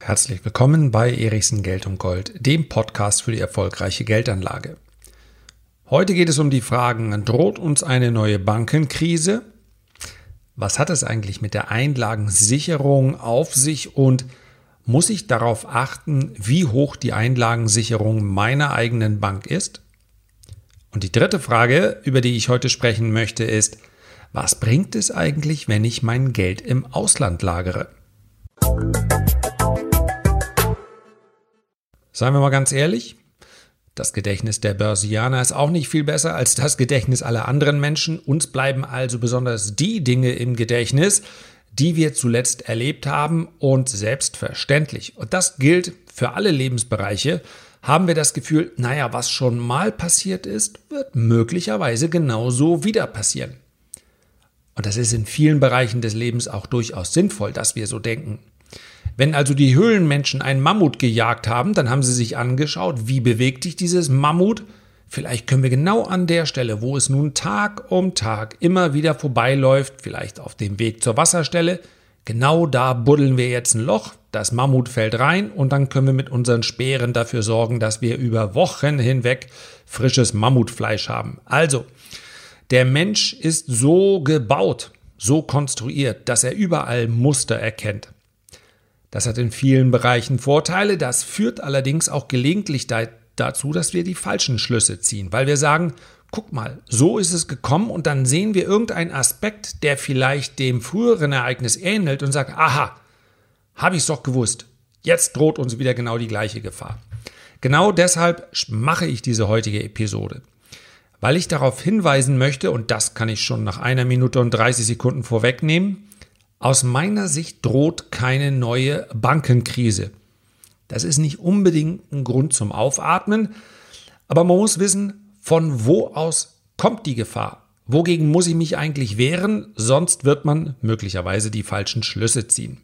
Herzlich willkommen bei Erichsen Geld und Gold, dem Podcast für die erfolgreiche Geldanlage. Heute geht es um die Fragen, droht uns eine neue Bankenkrise? Was hat es eigentlich mit der Einlagensicherung auf sich und muss ich darauf achten, wie hoch die Einlagensicherung meiner eigenen Bank ist? Und die dritte Frage, über die ich heute sprechen möchte, ist, was bringt es eigentlich, wenn ich mein Geld im Ausland lagere? Seien wir mal ganz ehrlich, das Gedächtnis der Börsianer ist auch nicht viel besser als das Gedächtnis aller anderen Menschen. Uns bleiben also besonders die Dinge im Gedächtnis, die wir zuletzt erlebt haben und selbstverständlich. Und das gilt für alle Lebensbereiche. Haben wir das Gefühl, naja, was schon mal passiert ist, wird möglicherweise genauso wieder passieren. Und das ist in vielen Bereichen des Lebens auch durchaus sinnvoll, dass wir so denken. Wenn also die Höhlenmenschen einen Mammut gejagt haben, dann haben sie sich angeschaut, wie bewegt sich dieses Mammut. Vielleicht können wir genau an der Stelle, wo es nun Tag um Tag immer wieder vorbeiläuft, vielleicht auf dem Weg zur Wasserstelle, genau da buddeln wir jetzt ein Loch, das Mammut fällt rein und dann können wir mit unseren Speeren dafür sorgen, dass wir über Wochen hinweg frisches Mammutfleisch haben. Also, der Mensch ist so gebaut, so konstruiert, dass er überall Muster erkennt. Das hat in vielen Bereichen Vorteile, das führt allerdings auch gelegentlich dazu, dass wir die falschen Schlüsse ziehen, weil wir sagen, guck mal, so ist es gekommen und dann sehen wir irgendeinen Aspekt, der vielleicht dem früheren Ereignis ähnelt und sagen, aha, habe ich es doch gewusst, jetzt droht uns wieder genau die gleiche Gefahr. Genau deshalb mache ich diese heutige Episode. Weil ich darauf hinweisen möchte, und das kann ich schon nach einer Minute und 30 Sekunden vorwegnehmen, aus meiner Sicht droht keine neue Bankenkrise. Das ist nicht unbedingt ein Grund zum Aufatmen, aber man muss wissen, von wo aus kommt die Gefahr? Wogegen muss ich mich eigentlich wehren? Sonst wird man möglicherweise die falschen Schlüsse ziehen.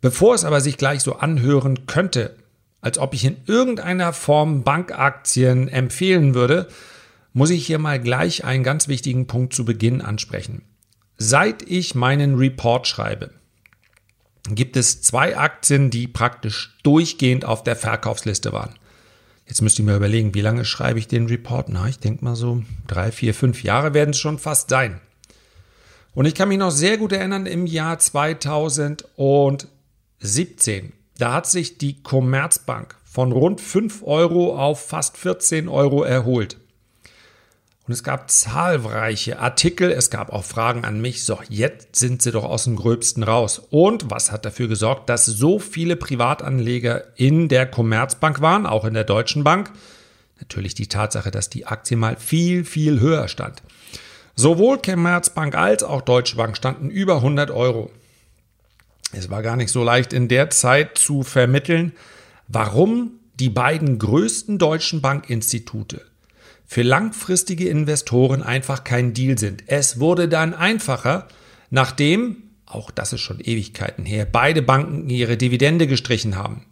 Bevor es aber sich gleich so anhören könnte, als ob ich in irgendeiner Form Bankaktien empfehlen würde, muss ich hier mal gleich einen ganz wichtigen Punkt zu Beginn ansprechen. Seit ich meinen Report schreibe, gibt es zwei Aktien, die praktisch durchgehend auf der Verkaufsliste waren. Jetzt müsst ihr mir überlegen, wie lange schreibe ich den Report? Na, ich denke mal so drei, vier, fünf Jahre werden es schon fast sein. Und ich kann mich noch sehr gut erinnern, im Jahr 2017, da hat sich die Commerzbank von rund 5 Euro auf fast 14 Euro erholt. Und es gab zahlreiche Artikel, es gab auch Fragen an mich. So, jetzt sind sie doch aus dem Gröbsten raus. Und was hat dafür gesorgt, dass so viele Privatanleger in der Commerzbank waren, auch in der Deutschen Bank? Natürlich die Tatsache, dass die Aktie mal viel, viel höher stand. Sowohl Commerzbank als auch Deutsche Bank standen über 100 Euro. Es war gar nicht so leicht in der Zeit zu vermitteln, warum die beiden größten deutschen Bankinstitute für langfristige Investoren einfach kein Deal sind. Es wurde dann einfacher, nachdem, auch das ist schon Ewigkeiten her, beide Banken ihre Dividende gestrichen haben.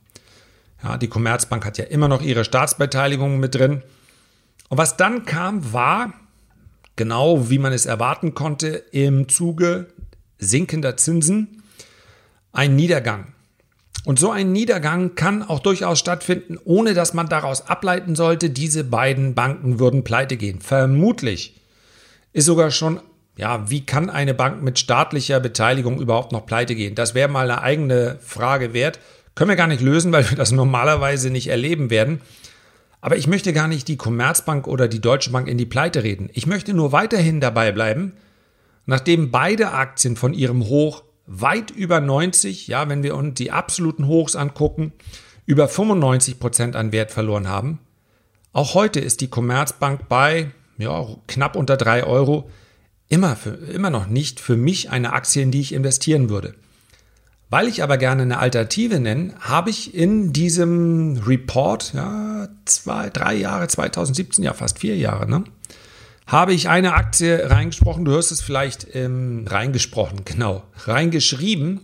Ja, die Commerzbank hat ja immer noch ihre Staatsbeteiligung mit drin. Und was dann kam, war, genau wie man es erwarten konnte, im Zuge sinkender Zinsen ein Niedergang. Und so ein Niedergang kann auch durchaus stattfinden, ohne dass man daraus ableiten sollte, diese beiden Banken würden pleite gehen. Vermutlich ist sogar schon, ja, wie kann eine Bank mit staatlicher Beteiligung überhaupt noch pleite gehen? Das wäre mal eine eigene Frage wert. Können wir gar nicht lösen, weil wir das normalerweise nicht erleben werden. Aber ich möchte gar nicht die Commerzbank oder die Deutsche Bank in die Pleite reden. Ich möchte nur weiterhin dabei bleiben, nachdem beide Aktien von ihrem Hoch weit über 90, ja, wenn wir uns die absoluten Hochs angucken, über 95 Prozent an Wert verloren haben. Auch heute ist die Commerzbank bei ja, knapp unter 3 Euro immer, für, immer noch nicht für mich eine Aktie, in die ich investieren würde. Weil ich aber gerne eine Alternative nenne, habe ich in diesem Report, ja, zwei, drei Jahre, 2017, ja fast vier Jahre, ne, habe ich eine Aktie reingesprochen, du hörst es vielleicht ähm, reingesprochen, genau, reingeschrieben,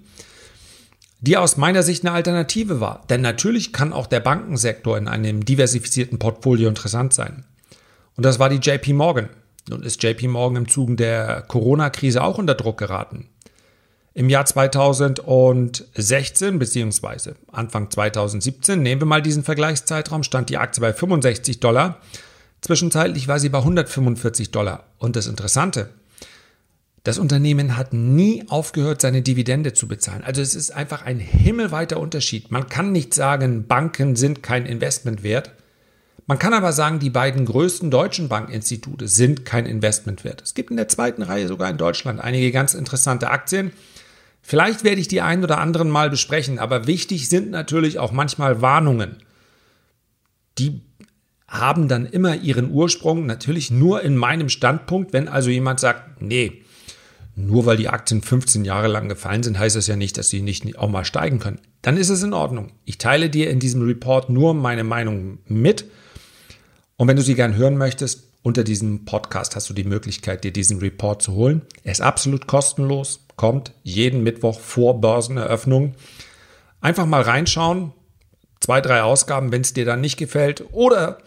die aus meiner Sicht eine Alternative war. Denn natürlich kann auch der Bankensektor in einem diversifizierten Portfolio interessant sein. Und das war die JP Morgan. Nun ist JP Morgan im Zuge der Corona-Krise auch unter Druck geraten. Im Jahr 2016 bzw. Anfang 2017, nehmen wir mal diesen Vergleichszeitraum, stand die Aktie bei 65 Dollar. Zwischenzeitlich war sie bei 145 Dollar. Und das Interessante, das Unternehmen hat nie aufgehört, seine Dividende zu bezahlen. Also es ist einfach ein himmelweiter Unterschied. Man kann nicht sagen, Banken sind kein Investment wert. Man kann aber sagen, die beiden größten deutschen Bankinstitute sind kein Investment wert. Es gibt in der zweiten Reihe sogar in Deutschland einige ganz interessante Aktien. Vielleicht werde ich die ein oder anderen mal besprechen, aber wichtig sind natürlich auch manchmal Warnungen. Die haben dann immer ihren Ursprung natürlich nur in meinem Standpunkt. Wenn also jemand sagt, nee, nur weil die Aktien 15 Jahre lang gefallen sind, heißt das ja nicht, dass sie nicht auch mal steigen können. Dann ist es in Ordnung. Ich teile dir in diesem Report nur meine Meinung mit. Und wenn du sie gern hören möchtest, unter diesem Podcast hast du die Möglichkeit, dir diesen Report zu holen. Er ist absolut kostenlos kommt jeden Mittwoch vor Börseneröffnung. Einfach mal reinschauen, zwei, drei Ausgaben, wenn es dir dann nicht gefällt oder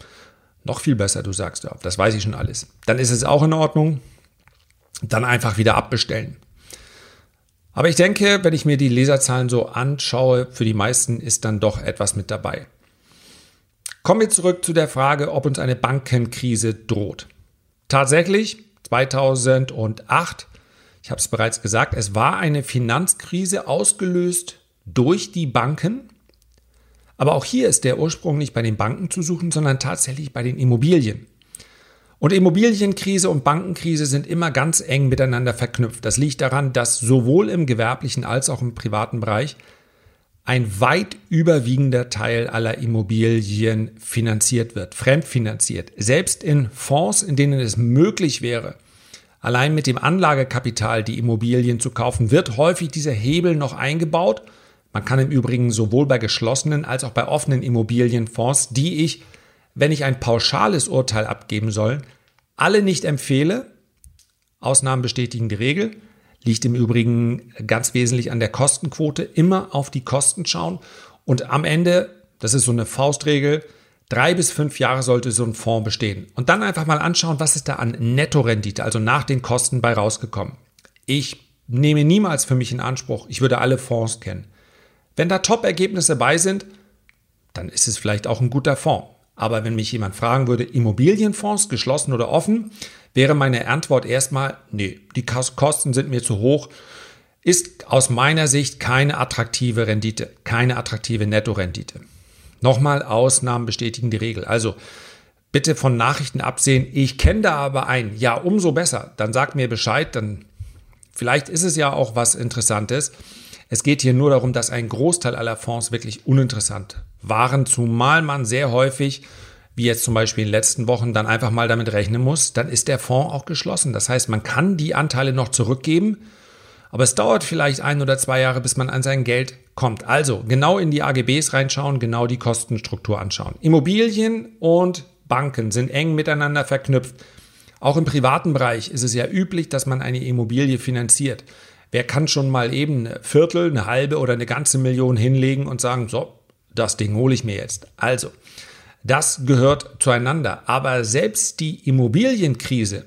noch viel besser, du sagst, ja, das weiß ich schon alles. Dann ist es auch in Ordnung. Dann einfach wieder abbestellen. Aber ich denke, wenn ich mir die Leserzahlen so anschaue, für die meisten ist dann doch etwas mit dabei. Kommen wir zurück zu der Frage, ob uns eine Bankenkrise droht. Tatsächlich, 2008 ich habe es bereits gesagt, es war eine Finanzkrise ausgelöst durch die Banken. Aber auch hier ist der Ursprung nicht bei den Banken zu suchen, sondern tatsächlich bei den Immobilien. Und Immobilienkrise und Bankenkrise sind immer ganz eng miteinander verknüpft. Das liegt daran, dass sowohl im gewerblichen als auch im privaten Bereich ein weit überwiegender Teil aller Immobilien finanziert wird, fremdfinanziert. Selbst in Fonds, in denen es möglich wäre, Allein mit dem Anlagekapital die Immobilien zu kaufen, wird häufig dieser Hebel noch eingebaut. Man kann im Übrigen sowohl bei geschlossenen als auch bei offenen Immobilienfonds, die ich, wenn ich ein pauschales Urteil abgeben soll, alle nicht empfehle. Ausnahmen bestätigen die Regel. Liegt im Übrigen ganz wesentlich an der Kostenquote. Immer auf die Kosten schauen. Und am Ende, das ist so eine Faustregel, Drei bis fünf Jahre sollte so ein Fonds bestehen. Und dann einfach mal anschauen, was ist da an Nettorendite, also nach den Kosten bei rausgekommen. Ich nehme niemals für mich in Anspruch, ich würde alle Fonds kennen. Wenn da Top-Ergebnisse bei sind, dann ist es vielleicht auch ein guter Fonds. Aber wenn mich jemand fragen würde, Immobilienfonds, geschlossen oder offen, wäre meine Antwort erstmal, nee, die Kosten sind mir zu hoch. Ist aus meiner Sicht keine attraktive Rendite, keine attraktive Nettorendite. Nochmal, Ausnahmen bestätigen die Regel. Also bitte von Nachrichten absehen. Ich kenne da aber einen. Ja, umso besser. Dann sagt mir Bescheid. Dann vielleicht ist es ja auch was Interessantes. Es geht hier nur darum, dass ein Großteil aller Fonds wirklich uninteressant waren, zumal man sehr häufig, wie jetzt zum Beispiel in den letzten Wochen, dann einfach mal damit rechnen muss, dann ist der Fonds auch geschlossen. Das heißt, man kann die Anteile noch zurückgeben, aber es dauert vielleicht ein oder zwei Jahre, bis man an sein Geld kommt. Also genau in die AGBs reinschauen, genau die Kostenstruktur anschauen. Immobilien und Banken sind eng miteinander verknüpft. Auch im privaten Bereich ist es ja üblich, dass man eine Immobilie finanziert. Wer kann schon mal eben ein Viertel, eine halbe oder eine ganze Million hinlegen und sagen, so, das Ding hole ich mir jetzt. Also, das gehört zueinander. Aber selbst die Immobilienkrise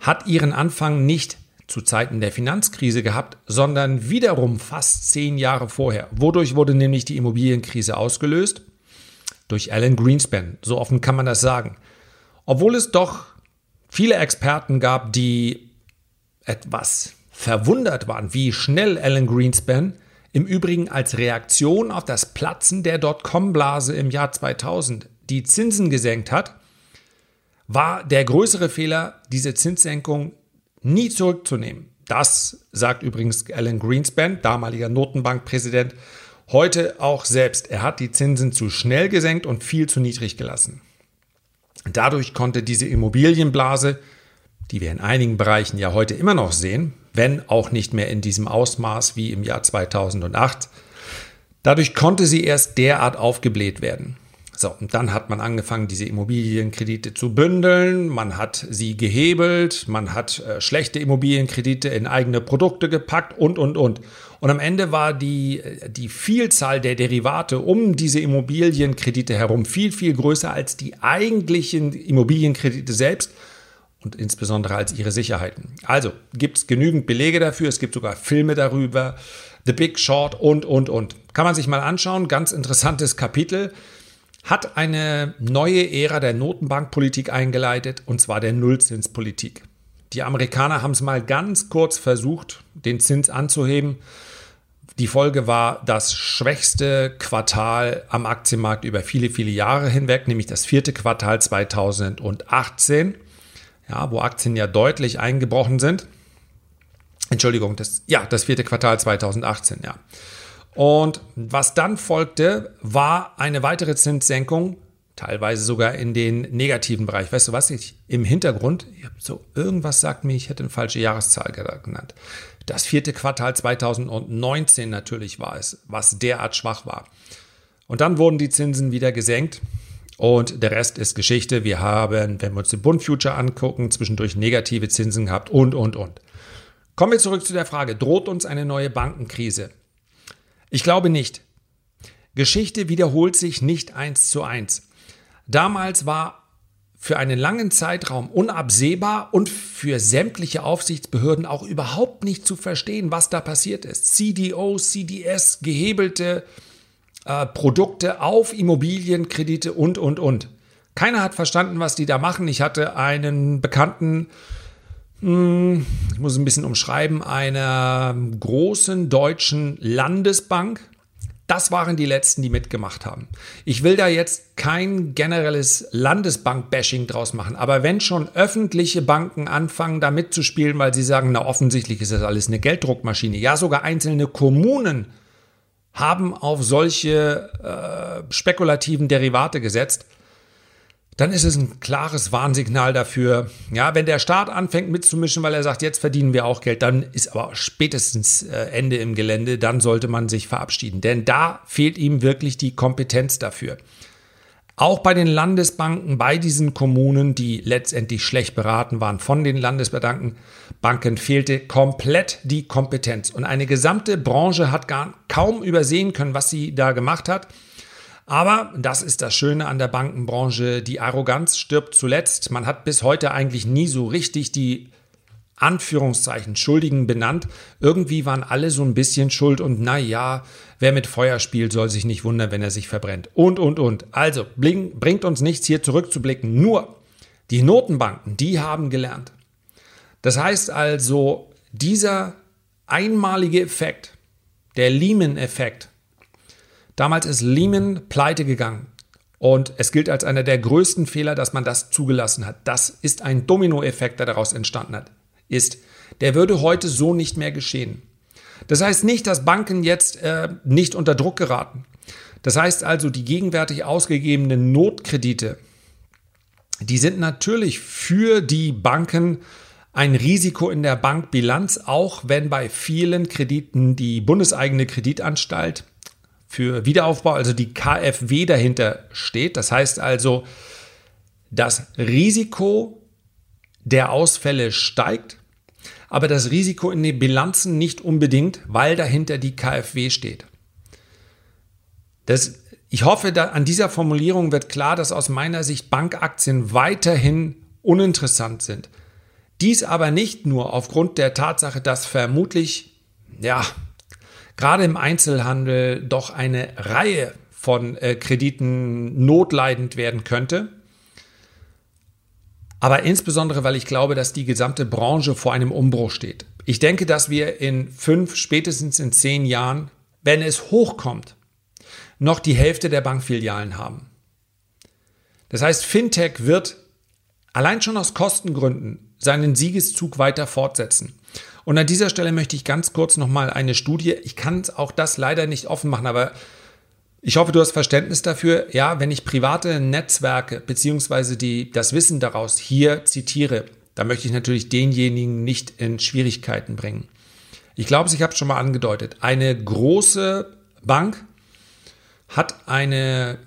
hat ihren Anfang nicht zu Zeiten der Finanzkrise gehabt, sondern wiederum fast zehn Jahre vorher. Wodurch wurde nämlich die Immobilienkrise ausgelöst? Durch Alan Greenspan. So offen kann man das sagen. Obwohl es doch viele Experten gab, die etwas verwundert waren, wie schnell Alan Greenspan im Übrigen als Reaktion auf das Platzen der Dotcom-Blase im Jahr 2000 die Zinsen gesenkt hat, war der größere Fehler, diese Zinssenkung nie zurückzunehmen. Das sagt übrigens Alan Greenspan, damaliger Notenbankpräsident, heute auch selbst. Er hat die Zinsen zu schnell gesenkt und viel zu niedrig gelassen. Dadurch konnte diese Immobilienblase, die wir in einigen Bereichen ja heute immer noch sehen, wenn auch nicht mehr in diesem Ausmaß wie im Jahr 2008, dadurch konnte sie erst derart aufgebläht werden. So, und dann hat man angefangen, diese Immobilienkredite zu bündeln, man hat sie gehebelt, man hat äh, schlechte Immobilienkredite in eigene Produkte gepackt und, und, und. Und am Ende war die, äh, die Vielzahl der Derivate um diese Immobilienkredite herum viel, viel größer als die eigentlichen Immobilienkredite selbst. Und insbesondere als ihre Sicherheiten. Also gibt es genügend Belege dafür, es gibt sogar Filme darüber, The Big Short und, und, und. Kann man sich mal anschauen, ganz interessantes Kapitel. Hat eine neue Ära der Notenbankpolitik eingeleitet, und zwar der Nullzinspolitik. Die Amerikaner haben es mal ganz kurz versucht, den Zins anzuheben. Die Folge war das schwächste Quartal am Aktienmarkt über viele, viele Jahre hinweg, nämlich das vierte Quartal 2018, ja, wo Aktien ja deutlich eingebrochen sind. Entschuldigung, das, ja, das vierte Quartal 2018, ja. Und was dann folgte, war eine weitere Zinssenkung, teilweise sogar in den negativen Bereich. Weißt du was? Ich im Hintergrund, so irgendwas sagt mir, ich hätte eine falsche Jahreszahl genannt. Das vierte Quartal 2019 natürlich war es, was derart schwach war. Und dann wurden die Zinsen wieder gesenkt. Und der Rest ist Geschichte. Wir haben, wenn wir uns den Bund Future angucken, zwischendurch negative Zinsen gehabt und, und, und. Kommen wir zurück zu der Frage, droht uns eine neue Bankenkrise? Ich glaube nicht. Geschichte wiederholt sich nicht eins zu eins. Damals war für einen langen Zeitraum unabsehbar und für sämtliche Aufsichtsbehörden auch überhaupt nicht zu verstehen, was da passiert ist. CDO, CDS, gehebelte äh, Produkte auf Immobilienkredite und, und, und. Keiner hat verstanden, was die da machen. Ich hatte einen Bekannten, hm, ich muss ein bisschen umschreiben, einer großen deutschen Landesbank. Das waren die letzten, die mitgemacht haben. Ich will da jetzt kein generelles Landesbank-Bashing draus machen, aber wenn schon öffentliche Banken anfangen, da mitzuspielen, weil sie sagen, na offensichtlich ist das alles eine Gelddruckmaschine, ja sogar einzelne Kommunen haben auf solche äh, spekulativen Derivate gesetzt, dann ist es ein klares Warnsignal dafür. Ja, wenn der Staat anfängt mitzumischen, weil er sagt, jetzt verdienen wir auch Geld, dann ist aber spätestens äh, Ende im Gelände, dann sollte man sich verabschieden. Denn da fehlt ihm wirklich die Kompetenz dafür. Auch bei den Landesbanken, bei diesen Kommunen, die letztendlich schlecht beraten waren von den Landesbanken, Banken fehlte komplett die Kompetenz. Und eine gesamte Branche hat gar kaum übersehen können, was sie da gemacht hat. Aber das ist das Schöne an der Bankenbranche, die Arroganz stirbt zuletzt. Man hat bis heute eigentlich nie so richtig die Anführungszeichen Schuldigen benannt. Irgendwie waren alle so ein bisschen schuld und na ja, wer mit Feuer spielt, soll sich nicht wundern, wenn er sich verbrennt. Und, und, und. Also bling, bringt uns nichts hier zurückzublicken. Nur die Notenbanken, die haben gelernt. Das heißt also, dieser einmalige Effekt, der Lehman-Effekt, Damals ist Lehman pleite gegangen. Und es gilt als einer der größten Fehler, dass man das zugelassen hat. Das ist ein Dominoeffekt, der daraus entstanden hat. Ist, der würde heute so nicht mehr geschehen. Das heißt nicht, dass Banken jetzt äh, nicht unter Druck geraten. Das heißt also, die gegenwärtig ausgegebenen Notkredite, die sind natürlich für die Banken ein Risiko in der Bankbilanz, auch wenn bei vielen Krediten die bundeseigene Kreditanstalt für Wiederaufbau, also die KfW dahinter steht. Das heißt also, das Risiko der Ausfälle steigt, aber das Risiko in den Bilanzen nicht unbedingt, weil dahinter die KfW steht. Das, ich hoffe, an dieser Formulierung wird klar, dass aus meiner Sicht Bankaktien weiterhin uninteressant sind. Dies aber nicht nur aufgrund der Tatsache, dass vermutlich, ja, gerade im Einzelhandel doch eine Reihe von äh, Krediten notleidend werden könnte. Aber insbesondere, weil ich glaube, dass die gesamte Branche vor einem Umbruch steht. Ich denke, dass wir in fünf, spätestens in zehn Jahren, wenn es hochkommt, noch die Hälfte der Bankfilialen haben. Das heißt, Fintech wird allein schon aus Kostengründen seinen Siegeszug weiter fortsetzen. Und an dieser Stelle möchte ich ganz kurz nochmal eine Studie, ich kann auch das leider nicht offen machen, aber ich hoffe, du hast Verständnis dafür. Ja, wenn ich private Netzwerke beziehungsweise das Wissen daraus hier zitiere, dann möchte ich natürlich denjenigen nicht in Schwierigkeiten bringen. Ich glaube, ich habe es schon mal angedeutet. Eine große Bank hat eine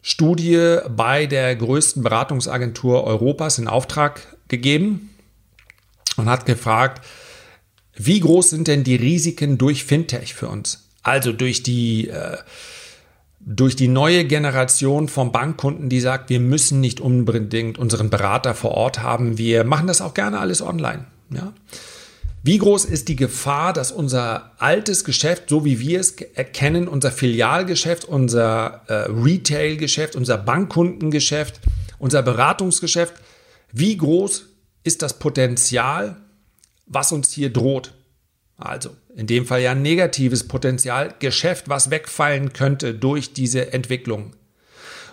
Studie bei der größten Beratungsagentur Europas in Auftrag gegeben und hat gefragt, wie groß sind denn die Risiken durch Fintech für uns? Also durch die, äh, durch die neue Generation von Bankkunden, die sagt, wir müssen nicht unbedingt unseren Berater vor Ort haben, wir machen das auch gerne alles online. Ja? Wie groß ist die Gefahr, dass unser altes Geschäft, so wie wir es erkennen, unser Filialgeschäft, unser äh, Retail-Geschäft, unser Bankkundengeschäft, unser Beratungsgeschäft, wie groß ist das Potenzial, was uns hier droht? Also in dem Fall ja ein negatives Potenzial, Geschäft, was wegfallen könnte durch diese Entwicklung.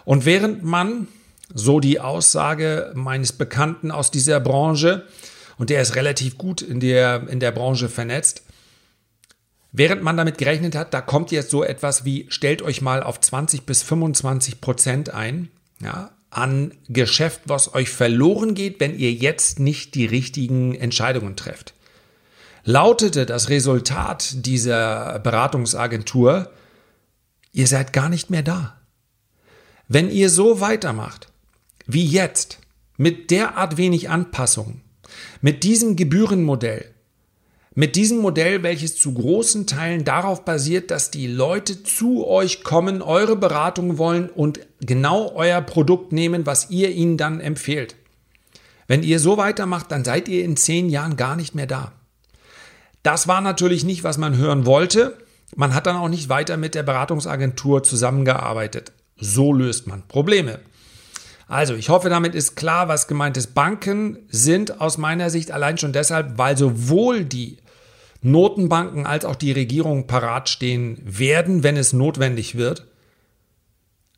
Und während man, so die Aussage meines Bekannten aus dieser Branche, und der ist relativ gut in der, in der Branche vernetzt, während man damit gerechnet hat, da kommt jetzt so etwas wie, stellt euch mal auf 20 bis 25 Prozent ein, ja, an Geschäft, was euch verloren geht, wenn ihr jetzt nicht die richtigen Entscheidungen trefft lautete das Resultat dieser Beratungsagentur, ihr seid gar nicht mehr da. Wenn ihr so weitermacht wie jetzt, mit derart wenig Anpassung, mit diesem Gebührenmodell, mit diesem Modell, welches zu großen Teilen darauf basiert, dass die Leute zu euch kommen, eure Beratung wollen und genau euer Produkt nehmen, was ihr ihnen dann empfehlt. Wenn ihr so weitermacht, dann seid ihr in zehn Jahren gar nicht mehr da. Das war natürlich nicht, was man hören wollte. Man hat dann auch nicht weiter mit der Beratungsagentur zusammengearbeitet. So löst man Probleme. Also, ich hoffe, damit ist klar, was gemeint ist. Banken sind aus meiner Sicht allein schon deshalb, weil sowohl die Notenbanken als auch die Regierung parat stehen werden, wenn es notwendig wird.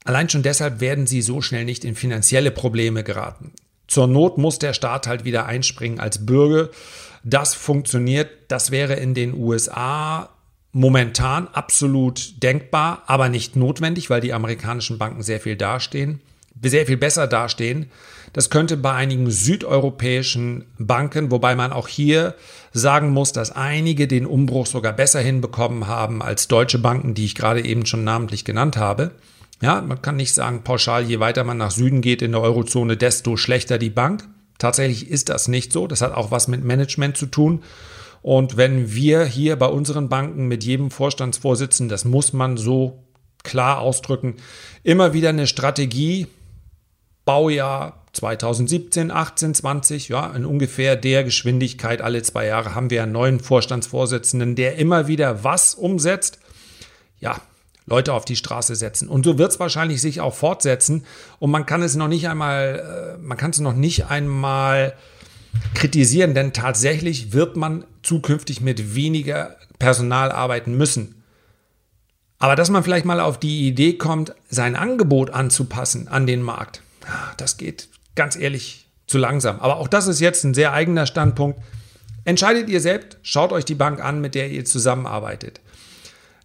Allein schon deshalb werden sie so schnell nicht in finanzielle Probleme geraten. Zur Not muss der Staat halt wieder einspringen als Bürger das funktioniert. Das wäre in den USA momentan absolut denkbar, aber nicht notwendig, weil die amerikanischen Banken sehr viel dastehen, sehr viel besser dastehen. Das könnte bei einigen südeuropäischen Banken, wobei man auch hier sagen muss, dass einige den Umbruch sogar besser hinbekommen haben als deutsche Banken, die ich gerade eben schon namentlich genannt habe. Ja, man kann nicht sagen pauschal, je weiter man nach Süden geht in der Eurozone, desto schlechter die Bank. Tatsächlich ist das nicht so. Das hat auch was mit Management zu tun. Und wenn wir hier bei unseren Banken mit jedem Vorstandsvorsitzenden, das muss man so klar ausdrücken, immer wieder eine Strategie, Baujahr 2017, 18, 20, ja, in ungefähr der Geschwindigkeit alle zwei Jahre haben wir einen neuen Vorstandsvorsitzenden, der immer wieder was umsetzt. Ja, Leute auf die Straße setzen. Und so wird es wahrscheinlich sich auch fortsetzen. Und man kann es noch nicht einmal, äh, man kann es noch nicht einmal kritisieren, denn tatsächlich wird man zukünftig mit weniger Personal arbeiten müssen. Aber dass man vielleicht mal auf die Idee kommt, sein Angebot anzupassen an den Markt, das geht ganz ehrlich zu langsam. Aber auch das ist jetzt ein sehr eigener Standpunkt. Entscheidet ihr selbst, schaut euch die Bank an, mit der ihr zusammenarbeitet.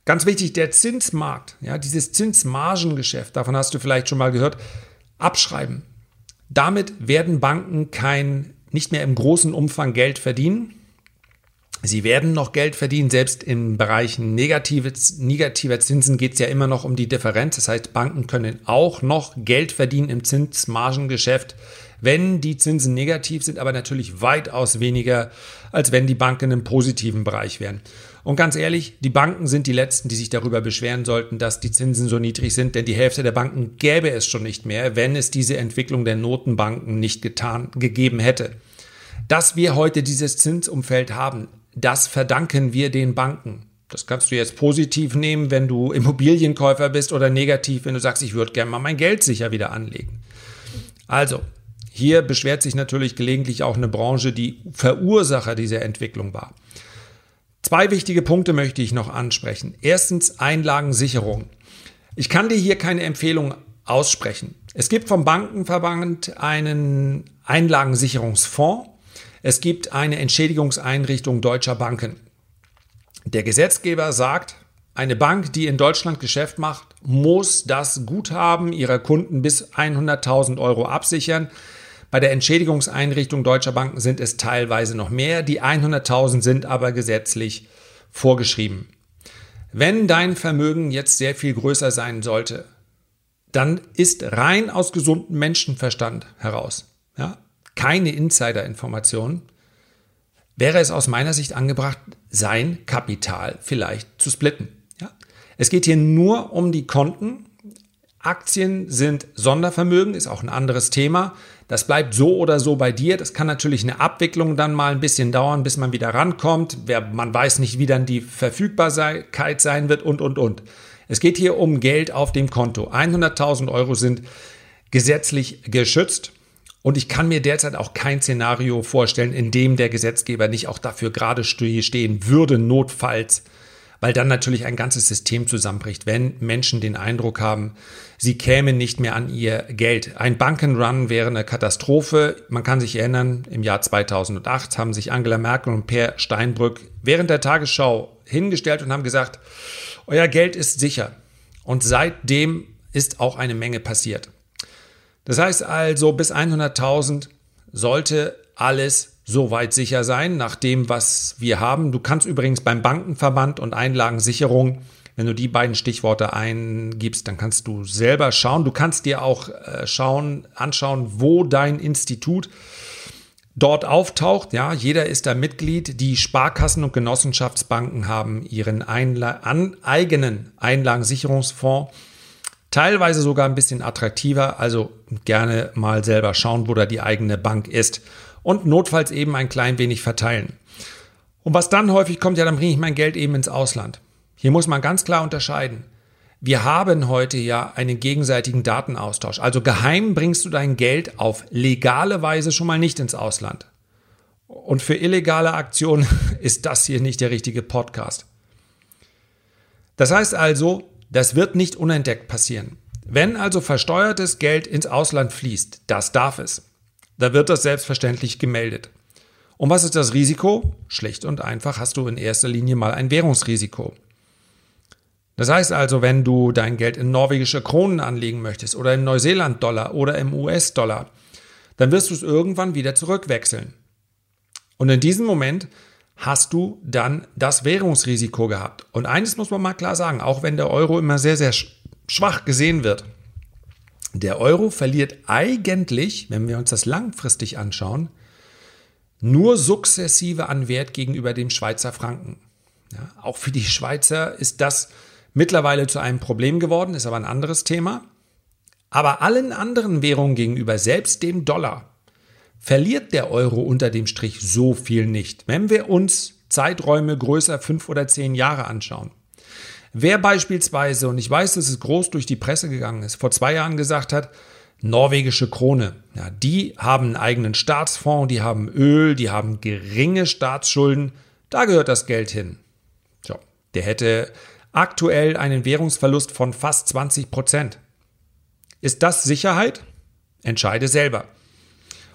Ganz wichtig, der Zinsmarkt, ja, dieses Zinsmargengeschäft, davon hast du vielleicht schon mal gehört, abschreiben. Damit werden Banken kein, nicht mehr im großen Umfang Geld verdienen. Sie werden noch Geld verdienen, selbst in Bereichen negative, negativer Zinsen geht es ja immer noch um die Differenz. Das heißt, Banken können auch noch Geld verdienen im Zinsmargengeschäft, wenn die Zinsen negativ sind, aber natürlich weitaus weniger, als wenn die Banken im positiven Bereich wären. Und ganz ehrlich, die Banken sind die Letzten, die sich darüber beschweren sollten, dass die Zinsen so niedrig sind, denn die Hälfte der Banken gäbe es schon nicht mehr, wenn es diese Entwicklung der Notenbanken nicht getan, gegeben hätte. Dass wir heute dieses Zinsumfeld haben, das verdanken wir den Banken. Das kannst du jetzt positiv nehmen, wenn du Immobilienkäufer bist oder negativ, wenn du sagst, ich würde gerne mal mein Geld sicher wieder anlegen. Also, hier beschwert sich natürlich gelegentlich auch eine Branche, die Verursacher dieser Entwicklung war. Zwei wichtige Punkte möchte ich noch ansprechen. Erstens Einlagensicherung. Ich kann dir hier keine Empfehlung aussprechen. Es gibt vom Bankenverband einen Einlagensicherungsfonds. Es gibt eine Entschädigungseinrichtung deutscher Banken. Der Gesetzgeber sagt, eine Bank, die in Deutschland Geschäft macht, muss das Guthaben ihrer Kunden bis 100.000 Euro absichern. Bei der Entschädigungseinrichtung deutscher Banken sind es teilweise noch mehr. Die 100.000 sind aber gesetzlich vorgeschrieben. Wenn dein Vermögen jetzt sehr viel größer sein sollte, dann ist rein aus gesundem Menschenverstand heraus, ja, keine Insider-Information, wäre es aus meiner Sicht angebracht, sein Kapital vielleicht zu splitten. Ja. Es geht hier nur um die Konten, Aktien sind Sondervermögen, ist auch ein anderes Thema. Das bleibt so oder so bei dir. Das kann natürlich eine Abwicklung dann mal ein bisschen dauern, bis man wieder rankommt. Man weiß nicht, wie dann die Verfügbarkeit sein wird und, und, und. Es geht hier um Geld auf dem Konto. 100.000 Euro sind gesetzlich geschützt. Und ich kann mir derzeit auch kein Szenario vorstellen, in dem der Gesetzgeber nicht auch dafür gerade stehen würde, notfalls weil dann natürlich ein ganzes System zusammenbricht, wenn Menschen den Eindruck haben, sie kämen nicht mehr an ihr Geld. Ein Bankenrun wäre eine Katastrophe. Man kann sich erinnern, im Jahr 2008 haben sich Angela Merkel und Per Steinbrück während der Tagesschau hingestellt und haben gesagt, euer Geld ist sicher. Und seitdem ist auch eine Menge passiert. Das heißt also, bis 100.000 sollte alles soweit sicher sein, nach dem, was wir haben. Du kannst übrigens beim Bankenverband und Einlagensicherung, wenn du die beiden Stichworte eingibst, dann kannst du selber schauen. Du kannst dir auch äh, schauen, anschauen, wo dein Institut dort auftaucht. Ja, jeder ist da Mitglied. Die Sparkassen und Genossenschaftsbanken haben ihren Einla an, eigenen Einlagensicherungsfonds. Teilweise sogar ein bisschen attraktiver, also gerne mal selber schauen, wo da die eigene Bank ist und notfalls eben ein klein wenig verteilen. Und was dann häufig kommt, ja, dann bringe ich mein Geld eben ins Ausland. Hier muss man ganz klar unterscheiden. Wir haben heute ja einen gegenseitigen Datenaustausch. Also geheim bringst du dein Geld auf legale Weise schon mal nicht ins Ausland. Und für illegale Aktionen ist das hier nicht der richtige Podcast. Das heißt also, das wird nicht unentdeckt passieren. Wenn also versteuertes Geld ins Ausland fließt, das darf es. Da wird das selbstverständlich gemeldet. Und was ist das Risiko? Schlicht und einfach hast du in erster Linie mal ein Währungsrisiko. Das heißt also, wenn du dein Geld in norwegische Kronen anlegen möchtest oder in Neuseeland-Dollar oder im US-Dollar, dann wirst du es irgendwann wieder zurückwechseln. Und in diesem Moment hast du dann das Währungsrisiko gehabt. Und eines muss man mal klar sagen, auch wenn der Euro immer sehr, sehr schwach gesehen wird, der Euro verliert eigentlich, wenn wir uns das langfristig anschauen, nur sukzessive an Wert gegenüber dem Schweizer Franken. Ja, auch für die Schweizer ist das mittlerweile zu einem Problem geworden, ist aber ein anderes Thema. Aber allen anderen Währungen gegenüber, selbst dem Dollar, verliert der Euro unter dem Strich so viel nicht. Wenn wir uns Zeiträume größer fünf oder zehn Jahre anschauen, Wer beispielsweise, und ich weiß, dass es groß durch die Presse gegangen ist, vor zwei Jahren gesagt hat, norwegische Krone, ja, die haben einen eigenen Staatsfonds, die haben Öl, die haben geringe Staatsschulden, da gehört das Geld hin. So, der hätte aktuell einen Währungsverlust von fast 20 Prozent. Ist das Sicherheit? Entscheide selber.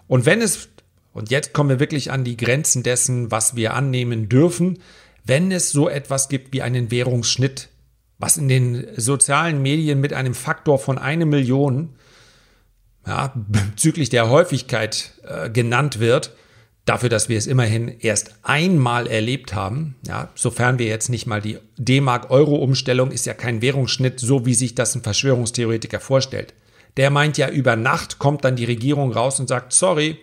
Und wenn es, und jetzt kommen wir wirklich an die Grenzen dessen, was wir annehmen dürfen, wenn es so etwas gibt wie einen Währungsschnitt, was in den sozialen Medien mit einem Faktor von eine Million ja, bezüglich der Häufigkeit äh, genannt wird, dafür, dass wir es immerhin erst einmal erlebt haben, ja, sofern wir jetzt nicht mal die D-Mark-Euro-Umstellung ist ja kein Währungsschnitt, so wie sich das ein Verschwörungstheoretiker vorstellt. Der meint ja, über Nacht kommt dann die Regierung raus und sagt, sorry,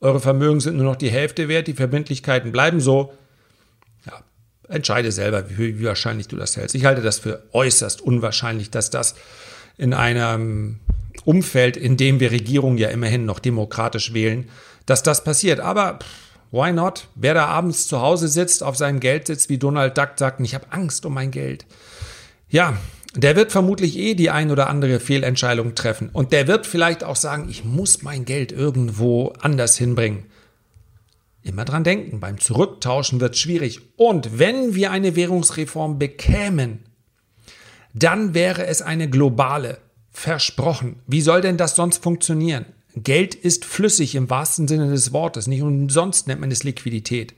eure Vermögen sind nur noch die Hälfte wert, die Verbindlichkeiten bleiben so, entscheide selber, wie, wie wahrscheinlich du das hältst. Ich halte das für äußerst unwahrscheinlich, dass das in einem Umfeld, in dem wir Regierungen ja immerhin noch demokratisch wählen, dass das passiert. Aber why not? Wer da abends zu Hause sitzt, auf seinem Geld sitzt, wie Donald Duck sagt, ich habe Angst um mein Geld. Ja, der wird vermutlich eh die ein oder andere Fehlentscheidung treffen. Und der wird vielleicht auch sagen, ich muss mein Geld irgendwo anders hinbringen. Immer dran denken, beim Zurücktauschen wird schwierig. Und wenn wir eine Währungsreform bekämen, dann wäre es eine globale. Versprochen. Wie soll denn das sonst funktionieren? Geld ist flüssig im wahrsten Sinne des Wortes. Nicht umsonst nennt man es Liquidität.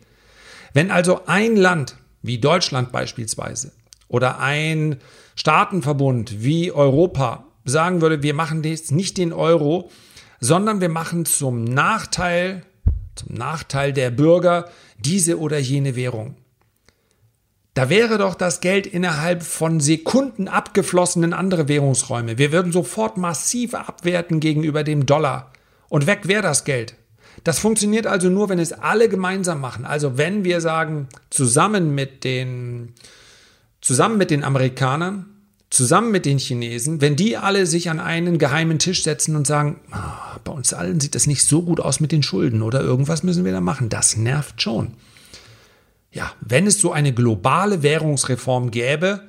Wenn also ein Land wie Deutschland beispielsweise oder ein Staatenverbund wie Europa sagen würde, wir machen jetzt nicht den Euro, sondern wir machen zum Nachteil zum Nachteil der Bürger diese oder jene Währung. Da wäre doch das Geld innerhalb von Sekunden abgeflossen in andere Währungsräume. Wir würden sofort massiv abwerten gegenüber dem Dollar. Und weg wäre das Geld. Das funktioniert also nur, wenn es alle gemeinsam machen. Also wenn wir sagen, zusammen mit den, zusammen mit den Amerikanern zusammen mit den Chinesen, wenn die alle sich an einen geheimen Tisch setzen und sagen, oh, bei uns allen sieht das nicht so gut aus mit den Schulden oder irgendwas müssen wir da machen, das nervt schon. Ja, wenn es so eine globale Währungsreform gäbe,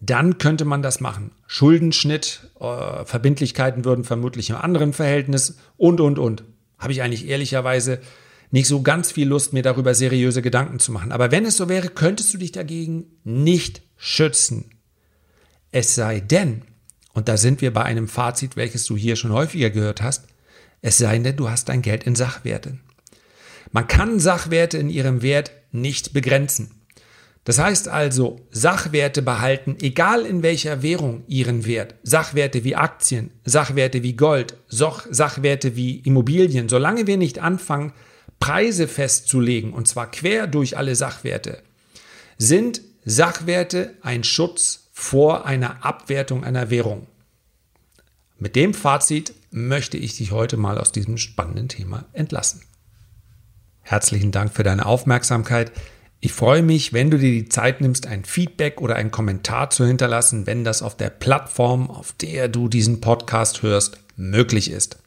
dann könnte man das machen. Schuldenschnitt, äh, Verbindlichkeiten würden vermutlich im anderen Verhältnis und, und, und. Habe ich eigentlich ehrlicherweise nicht so ganz viel Lust, mir darüber seriöse Gedanken zu machen. Aber wenn es so wäre, könntest du dich dagegen nicht schützen. Es sei denn, und da sind wir bei einem Fazit, welches du hier schon häufiger gehört hast, es sei denn, du hast dein Geld in Sachwerte. Man kann Sachwerte in ihrem Wert nicht begrenzen. Das heißt also, Sachwerte behalten, egal in welcher Währung, ihren Wert. Sachwerte wie Aktien, Sachwerte wie Gold, Sachwerte wie Immobilien. Solange wir nicht anfangen, Preise festzulegen, und zwar quer durch alle Sachwerte, sind Sachwerte ein Schutz vor einer Abwertung einer Währung. Mit dem Fazit möchte ich dich heute mal aus diesem spannenden Thema entlassen. Herzlichen Dank für deine Aufmerksamkeit. Ich freue mich, wenn du dir die Zeit nimmst, ein Feedback oder einen Kommentar zu hinterlassen, wenn das auf der Plattform, auf der du diesen Podcast hörst, möglich ist.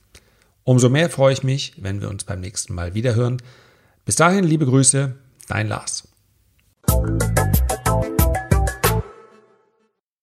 Umso mehr freue ich mich, wenn wir uns beim nächsten Mal wiederhören. Bis dahin, liebe Grüße, dein Lars.